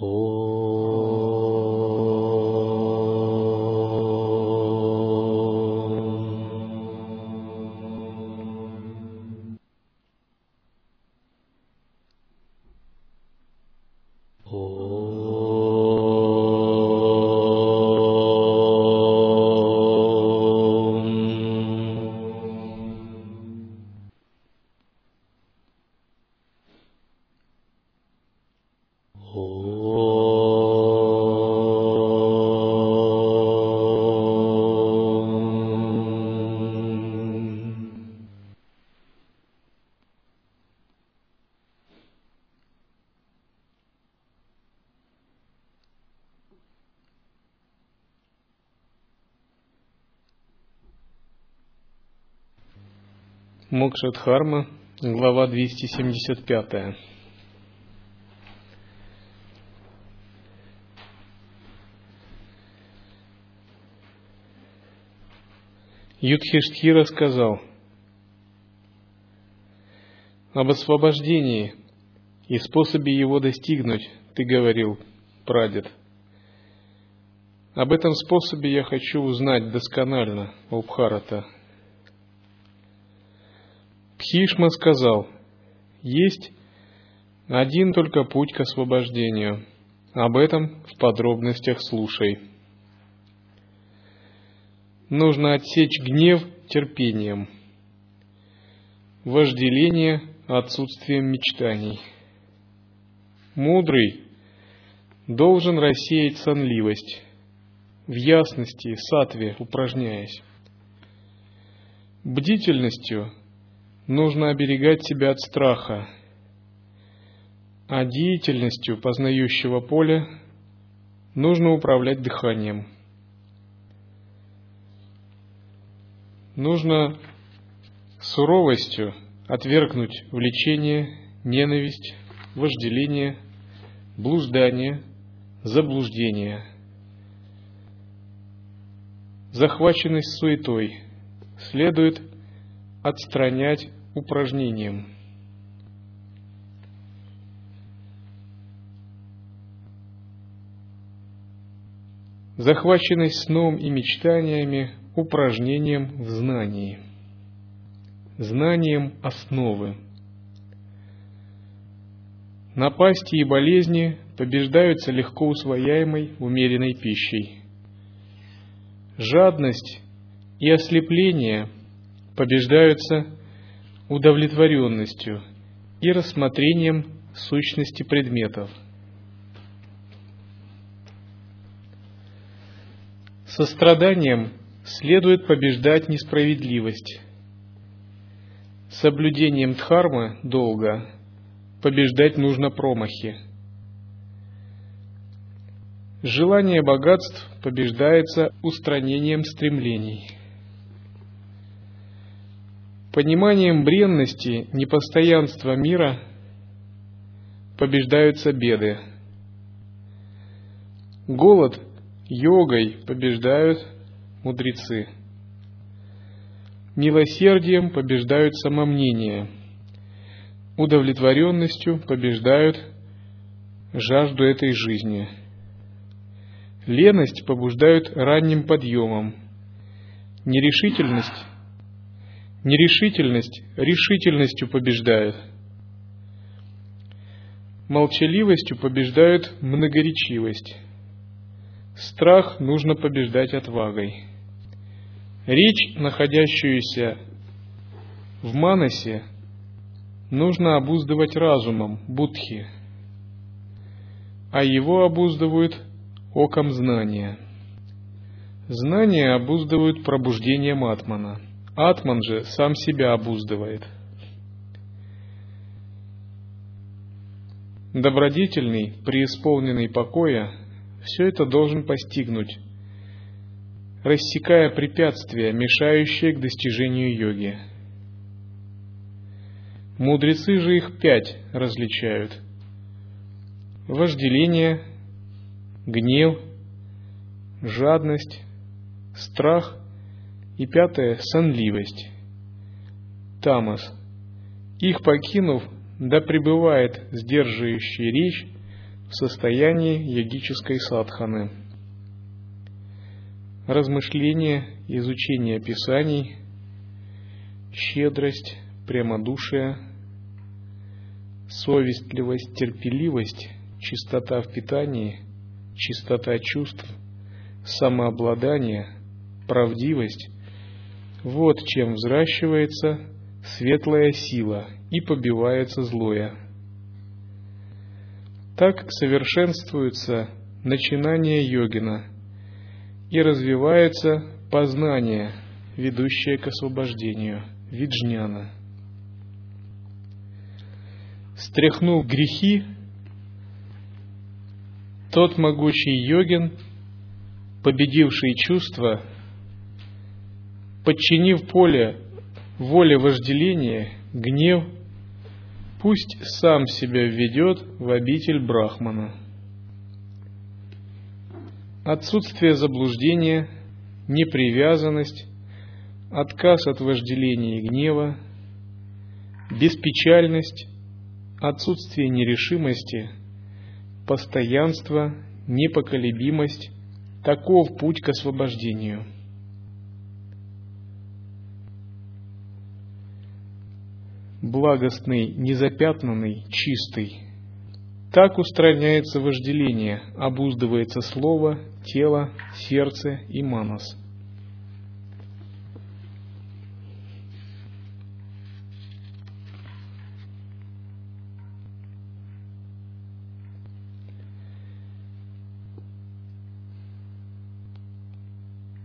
โห Мокшадхарма, глава 275. Юдхиштхира сказал, об освобождении и способе его достигнуть ты говорил, прадед. Об этом способе я хочу узнать досконально, Убхарата, Пхишма сказал, есть один только путь к освобождению. Об этом в подробностях слушай. Нужно отсечь гнев терпением, вожделение отсутствием мечтаний. Мудрый должен рассеять сонливость, в ясности, сатве упражняясь. Бдительностью нужно оберегать себя от страха, а деятельностью познающего поля нужно управлять дыханием. Нужно суровостью отвергнуть влечение, ненависть, вожделение, блуждание, заблуждение, захваченность суетой следует отстранять упражнением. Захваченность сном и мечтаниями упражнением в знании, знанием основы. Напасти и болезни побеждаются легко усвояемой умеренной пищей. Жадность и ослепление побеждаются удовлетворенностью и рассмотрением сущности предметов. Состраданием следует побеждать несправедливость. Соблюдением дхармы долга побеждать нужно промахи. Желание богатств побеждается устранением стремлений. Пониманием бренности, непостоянства мира побеждаются беды. Голод йогой побеждают мудрецы. Милосердием побеждают самомнение. Удовлетворенностью побеждают жажду этой жизни. Леность побуждают ранним подъемом. Нерешительность Нерешительность решительностью побеждает. Молчаливостью побеждает многоречивость. Страх нужно побеждать отвагой. Речь, находящуюся в манасе, нужно обуздывать разумом, будхи, а его обуздывают оком знания. Знания обуздывают пробуждением атмана – Атман же сам себя обуздывает. Добродетельный, преисполненный покоя, все это должен постигнуть, рассекая препятствия, мешающие к достижению йоги. Мудрецы же их пять различают. Вожделение, гнев, жадность, страх и пятое – сонливость. Тамас. Их покинув, да пребывает сдерживающий речь в состоянии йогической садханы. Размышление, изучение писаний, щедрость, прямодушие, совестливость, терпеливость, чистота в питании, чистота чувств, самообладание, правдивость – вот чем взращивается светлая сила и побивается злое. Так совершенствуется начинание йогина и развивается познание, ведущее к освобождению, виджняна. Стряхнув грехи, тот могучий йогин, победивший чувства, подчинив поле воле вожделения, гнев, пусть сам себя введет в обитель Брахмана. Отсутствие заблуждения, непривязанность, отказ от вожделения и гнева, беспечальность, отсутствие нерешимости, постоянство, непоколебимость – таков путь к освобождению – благостный, незапятнанный, чистый. Так устраняется вожделение, обуздывается слово, тело, сердце и манас.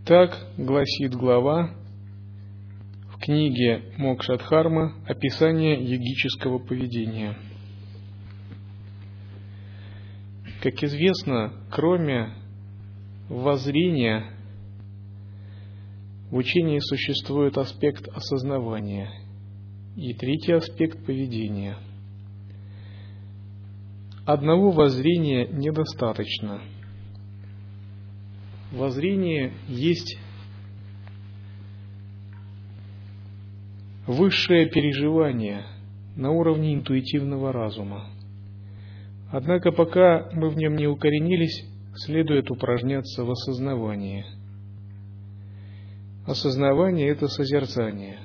Так гласит глава книге Мокшадхарма описание йогического поведения. Как известно, кроме воззрения, в учении существует аспект осознавания и третий аспект поведения. Одного воззрения недостаточно. Воззрение есть высшее переживание на уровне интуитивного разума. Однако пока мы в нем не укоренились, следует упражняться в осознавании. Осознавание – это созерцание.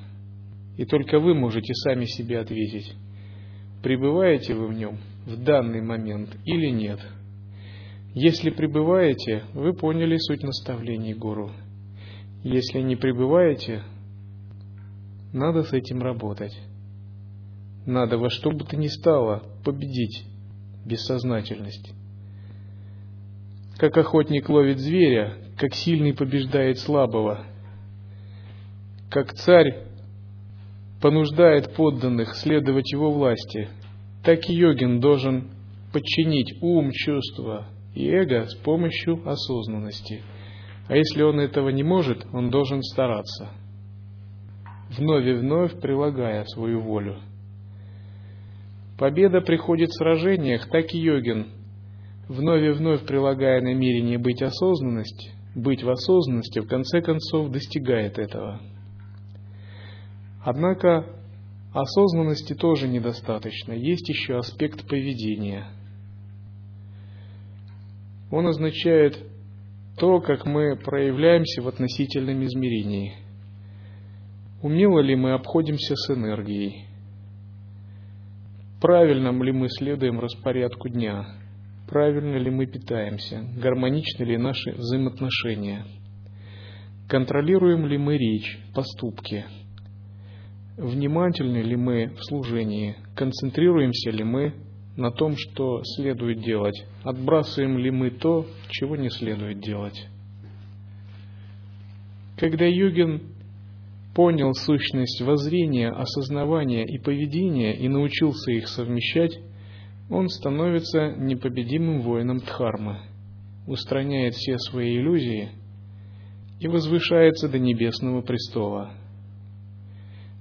И только вы можете сами себе ответить, пребываете вы в нем в данный момент или нет. Если пребываете, вы поняли суть наставлений Гуру. Если не пребываете, надо с этим работать. Надо во что бы то ни стало победить бессознательность. Как охотник ловит зверя, как сильный побеждает слабого, как царь понуждает подданных следовать его власти, так и йогин должен подчинить ум, чувства и эго с помощью осознанности. А если он этого не может, он должен стараться – вновь и вновь прилагая свою волю. Победа приходит в сражениях, так и йогин, вновь и вновь прилагая намерение быть осознанность, быть в осознанности, в конце концов достигает этого. Однако осознанности тоже недостаточно, есть еще аспект поведения. Он означает то, как мы проявляемся в относительном измерении – Умело ли мы обходимся с энергией? Правильно ли мы следуем распорядку дня? Правильно ли мы питаемся? Гармоничны ли наши взаимоотношения? Контролируем ли мы речь, поступки? Внимательны ли мы в служении? Концентрируемся ли мы на том, что следует делать? Отбрасываем ли мы то, чего не следует делать? Когда йогин понял сущность воззрения, осознавания и поведения и научился их совмещать, он становится непобедимым воином Дхармы, устраняет все свои иллюзии и возвышается до небесного престола.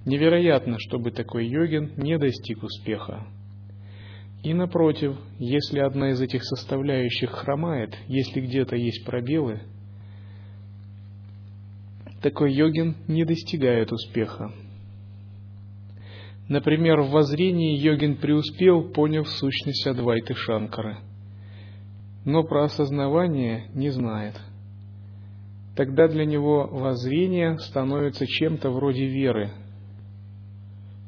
Невероятно, чтобы такой йогин не достиг успеха. И напротив, если одна из этих составляющих хромает, если где-то есть пробелы – такой йогин не достигает успеха. Например, в воззрении йогин преуспел, поняв сущность Адвайты Шанкары. но про осознавание не знает. Тогда для него воззрение становится чем-то вроде веры,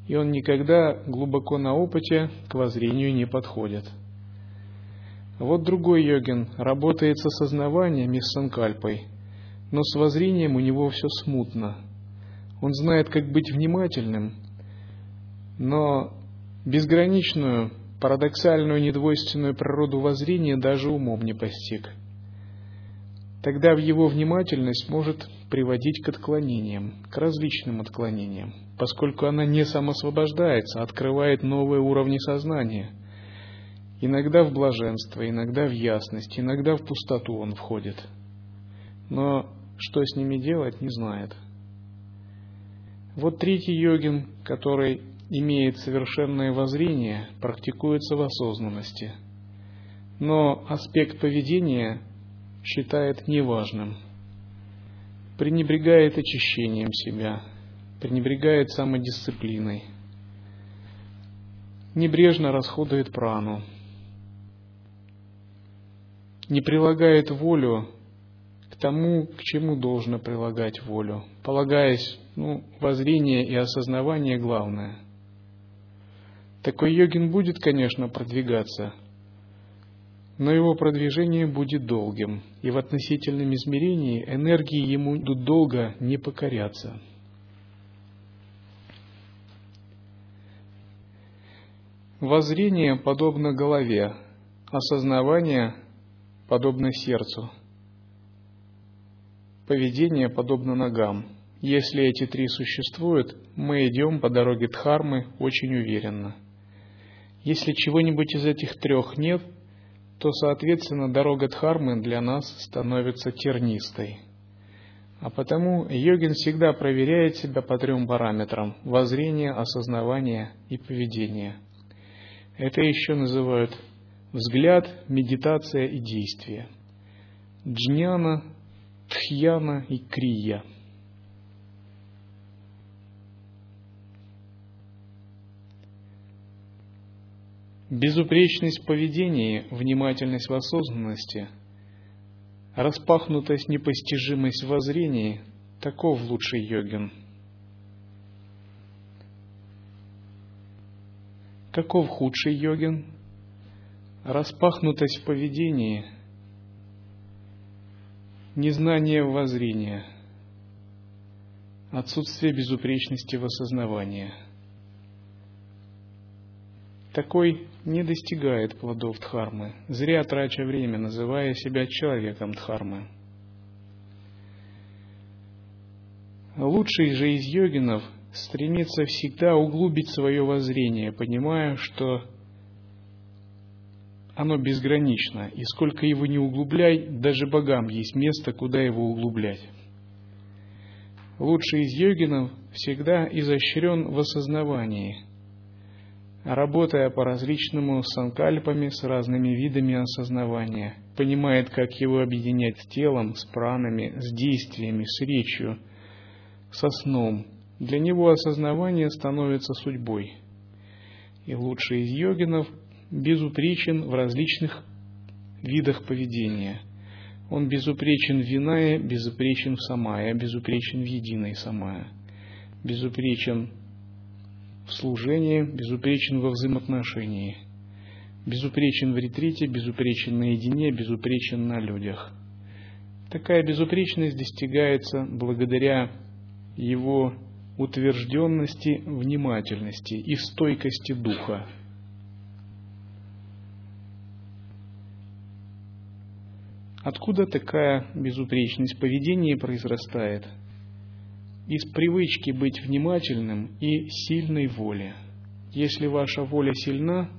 и он никогда глубоко на опыте к воззрению не подходит. Вот другой йогин работает с осознаванием и с санкальпой, но с воззрением у него все смутно. Он знает, как быть внимательным, но безграничную, парадоксальную, недвойственную природу воззрения даже умом не постиг. Тогда в его внимательность может приводить к отклонениям, к различным отклонениям, поскольку она не самосвобождается, открывает новые уровни сознания. Иногда в блаженство, иногда в ясность, иногда в пустоту он входит. Но что с ними делать, не знает. Вот третий йогин, который имеет совершенное воззрение, практикуется в осознанности. Но аспект поведения считает неважным. Пренебрегает очищением себя, пренебрегает самодисциплиной, небрежно расходует прану, не прилагает волю тому, к чему должно прилагать волю, полагаясь, ну, воззрение и осознавание главное – такой йогин будет, конечно, продвигаться, но его продвижение будет долгим, и в относительном измерении энергии ему долго не покоряться. Воззрение подобно голове, осознавание подобно сердцу, поведение подобно ногам. Если эти три существуют, мы идем по дороге Дхармы очень уверенно – если чего-нибудь из этих трех нет, то, соответственно, дорога Дхармы для нас становится тернистой. А потому йогин всегда проверяет себя по трем параметрам – воззрение, осознавание и поведение. Это еще называют взгляд, медитация и действие. Джняна, тхьяна и крия – Безупречность в поведении, внимательность в осознанности, распахнутость, непостижимость в воззрении – таков лучший йогин. Каков худший йогин? Распахнутость в поведении, незнание воззрения, отсутствие безупречности в осознавании – такой не достигает плодов Дхармы, зря трача время, называя себя человеком Дхармы. Лучший же из йогинов стремится всегда углубить свое воззрение, понимая, что оно безгранично, и сколько его не углубляй, даже богам есть место, куда его углублять. Лучший из йогинов всегда изощрен в осознавании – работая по различному санкальпами с разными видами осознавания, понимает, как его объединять с телом, с пранами, с действиями, с речью, со сном. Для него осознавание становится судьбой. И лучший из йогинов безупречен в различных видах поведения. Он безупречен в виная, безупречен в самая, безупречен в единой самая, безупречен в служении, безупречен во взаимоотношении, безупречен в ретрите, безупречен наедине, безупречен на людях. Такая безупречность достигается благодаря его утвержденности, внимательности и стойкости духа. Откуда такая безупречность поведения произрастает – из привычки быть внимательным и сильной воли. Если ваша воля сильна,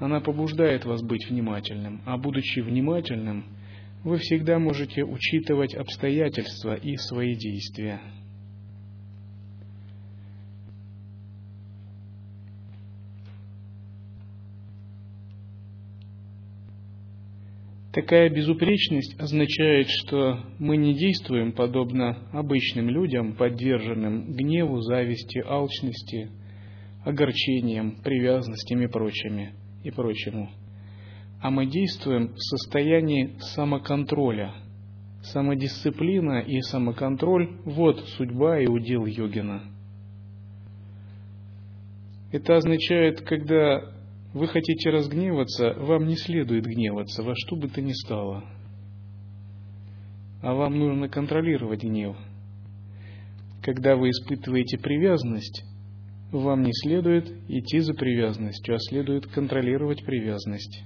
она побуждает вас быть внимательным, а будучи внимательным, вы всегда можете учитывать обстоятельства и свои действия. Такая безупречность означает, что мы не действуем подобно обычным людям, подверженным гневу, зависти, алчности, огорчениям, привязанностям и прочими, и прочему. а мы действуем в состоянии самоконтроля. Самодисциплина и самоконтроль – вот судьба и удел йогина. Это означает, когда вы хотите разгневаться, вам не следует гневаться во что бы то ни стало. А вам нужно контролировать гнев. Когда вы испытываете привязанность, вам не следует идти за привязанностью, а следует контролировать привязанность.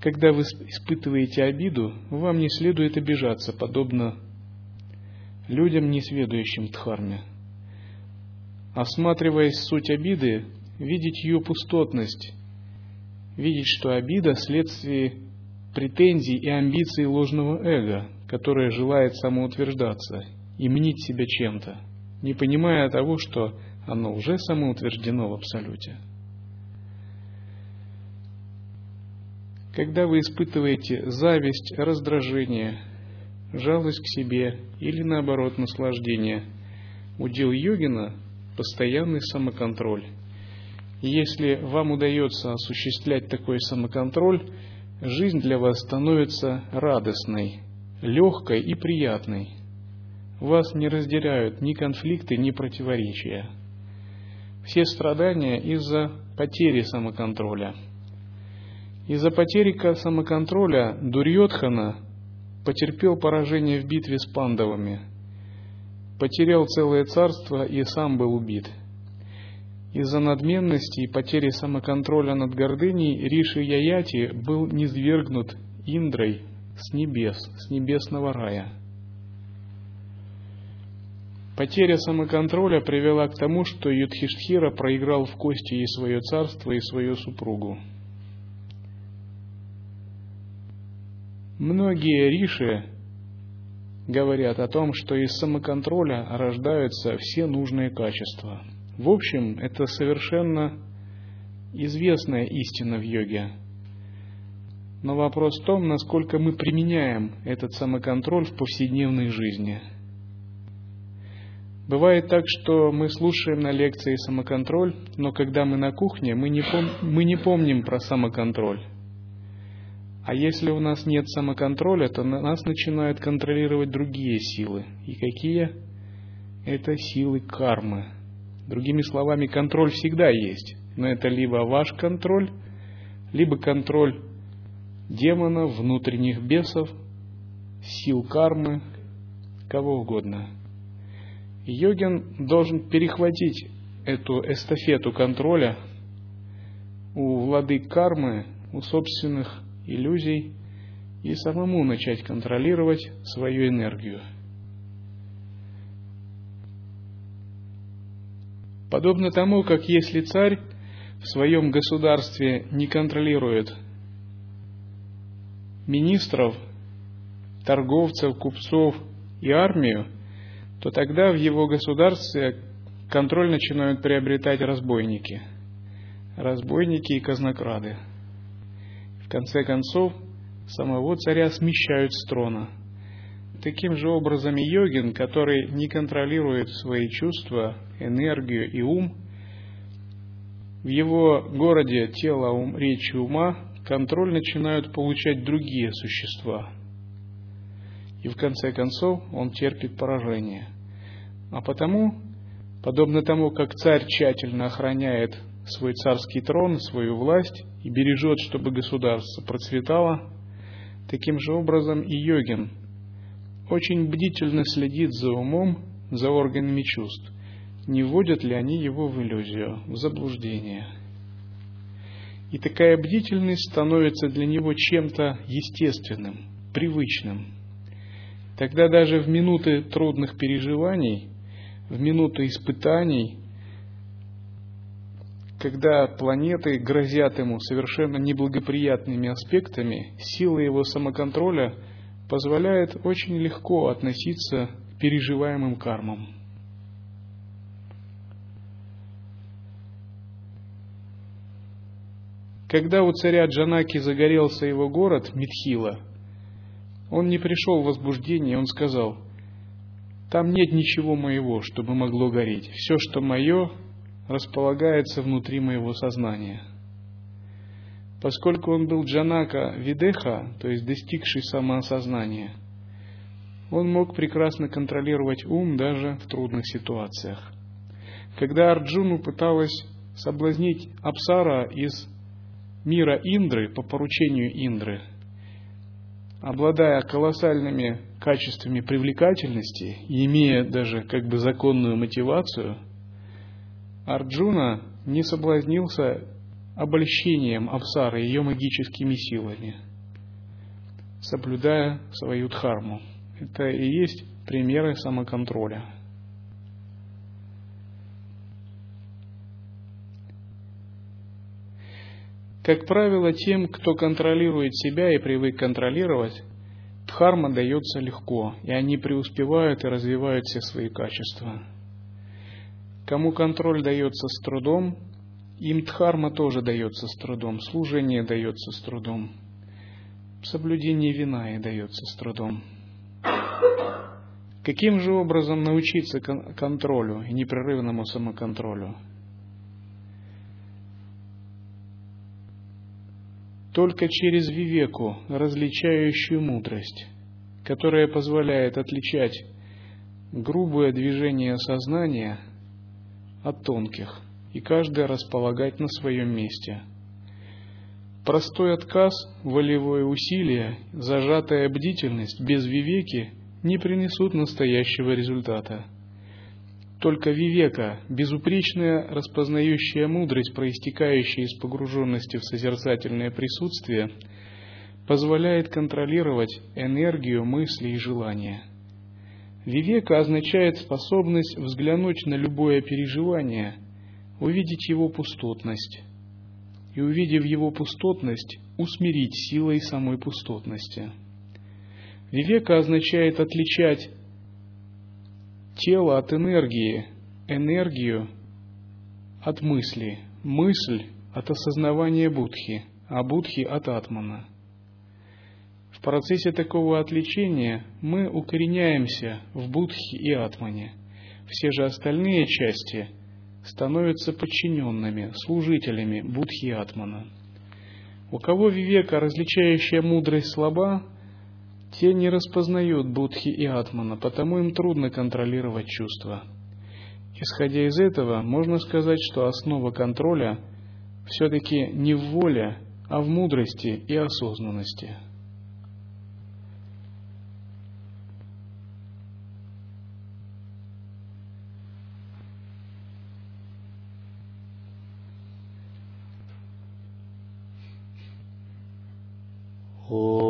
Когда вы испытываете обиду, вам не следует обижаться, подобно людям, несведущим Дхарме. Осматриваясь суть обиды, видеть ее пустотность, видеть, что обида – следствие претензий и амбиций ложного эго, которое желает самоутверждаться и мнить себя чем-то, не понимая того, что оно уже самоутверждено в Абсолюте. Когда вы испытываете зависть, раздражение, жалость к себе или наоборот наслаждение, удел йогина – постоянный самоконтроль. Если вам удается осуществлять такой самоконтроль, жизнь для вас становится радостной, легкой и приятной. Вас не разделяют ни конфликты, ни противоречия. Все страдания из-за потери самоконтроля – из-за потери самоконтроля Дурьотхана потерпел поражение в битве с пандавами, потерял целое царство и сам был убит. Из-за надменности и потери самоконтроля над гордыней Риши Яяти был низвергнут Индрой с небес, с небесного рая. Потеря самоконтроля привела к тому, что Юдхиштхира проиграл в кости и свое царство, и свою супругу. Многие риши говорят о том, что из самоконтроля рождаются все нужные качества. В общем, это совершенно известная истина в йоге. Но вопрос в том, насколько мы применяем этот самоконтроль в повседневной жизни. Бывает так, что мы слушаем на лекции самоконтроль, но когда мы на кухне, мы не, пом- мы не помним про самоконтроль. А если у нас нет самоконтроля, то нас начинают контролировать другие силы. И какие? Это силы кармы. Другими словами, контроль всегда есть. Но это либо ваш контроль, либо контроль демонов, внутренних бесов, сил кармы, кого угодно. йогин должен перехватить эту эстафету контроля у владык кармы, у собственных иллюзий и самому начать контролировать свою энергию. Подобно тому, как если царь в своем государстве не контролирует министров, торговцев, купцов и армию, то тогда в его государстве контроль начинают приобретать разбойники, разбойники и казнокрады – в конце концов, самого царя смещают с трона. Таким же образом и йогин, который не контролирует свои чувства, энергию и ум, в его городе тело, ум, и ума контроль начинают получать другие существа. И в конце концов он терпит поражение. А потому, подобно тому, как царь тщательно охраняет свой царский трон, свою власть и бережет, чтобы государство процветало, таким же образом и йогин очень бдительно следит за умом, за органами чувств, не вводят ли они его в иллюзию, в заблуждение. И такая бдительность становится для него чем-то естественным, привычным. Тогда даже в минуты трудных переживаний, в минуты испытаний – когда планеты грозят ему совершенно неблагоприятными аспектами, сила его самоконтроля позволяет очень легко относиться к переживаемым кармам. Когда у царя Джанаки загорелся его город, Митхила, он не пришел в возбуждение, он сказал, там нет ничего моего, чтобы могло гореть. Все, что мое, располагается внутри моего сознания. Поскольку он был джанака видеха, то есть достигший самоосознания, он мог прекрасно контролировать ум даже в трудных ситуациях. Когда Арджуну пыталась соблазнить Апсара из мира Индры по поручению Индры, обладая колоссальными качествами привлекательности и имея даже как бы законную мотивацию, Арджуна не соблазнился обольщением Апсары ее магическими силами, соблюдая свою дхарму. Это и есть примеры самоконтроля. Как правило, тем, кто контролирует себя и привык контролировать, дхарма дается легко, и они преуспевают и развивают все свои качества. Кому контроль дается с трудом, им дхарма тоже дается с трудом, служение дается с трудом, соблюдение вина и дается с трудом. Каким же образом научиться контролю и непрерывному самоконтролю? Только через вивеку, различающую мудрость, которая позволяет отличать грубое движение сознания от тонких, и каждое располагать на своем месте. Простой отказ, волевое усилие, зажатая бдительность без вивеки не принесут настоящего результата. Только вивека, безупречная распознающая мудрость, проистекающая из погруженности в созерцательное присутствие, позволяет контролировать энергию мысли и желания. Вивека означает способность взглянуть на любое переживание, увидеть его пустотность, и увидев его пустотность, усмирить силой самой пустотности. Вивека означает отличать тело от энергии, энергию от мысли, мысль от осознавания будхи, а будхи от атмана. В процессе такого отличения мы укореняемся в будхи и атмане. Все же остальные части становятся подчиненными, служителями будхи атмана. У кого вивека, различающая мудрость, слаба, те не распознают Будхи и Атмана, потому им трудно контролировать чувства. Исходя из этого, можно сказать, что основа контроля все-таки не в воле, а в мудрости и осознанности. Oh.